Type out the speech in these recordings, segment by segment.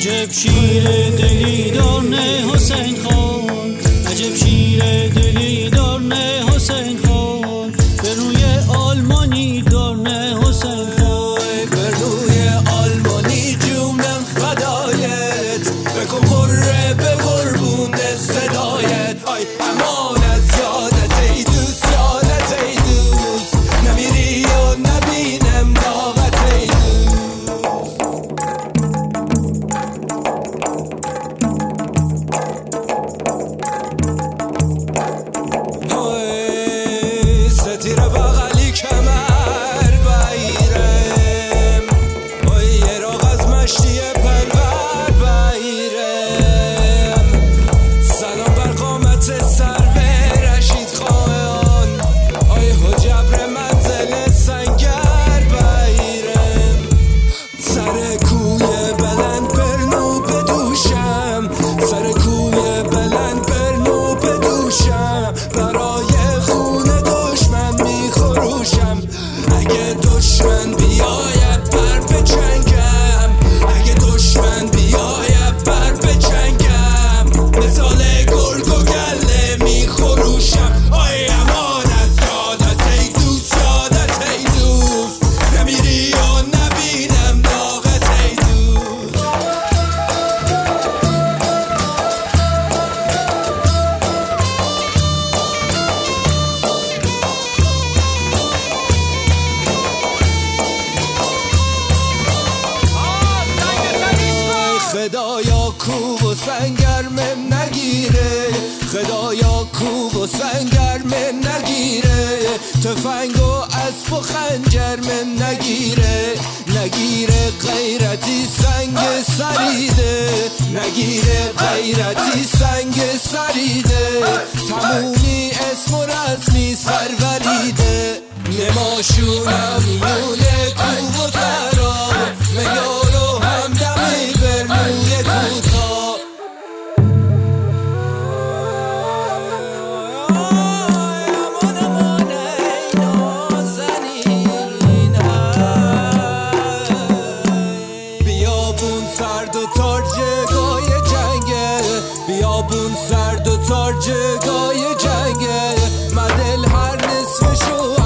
عجب شیر دلی دانه حسین خان. عجب شیر دلی دشمن بیاید. سنگرم نگیره. خدایا کوب و سنگرم نگیره. تفنگ و اسب و خنجرم نگیره. نگیره غیرتی سنگ سریده. نگیره غیرتی سنگ سریده. تمومی اسم و رزمی سروریده نماشونم نونه کوب و بیابون سرد و تار جگای جنگه. مدل هر نصفشو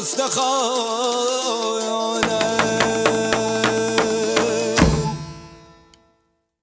استخوانم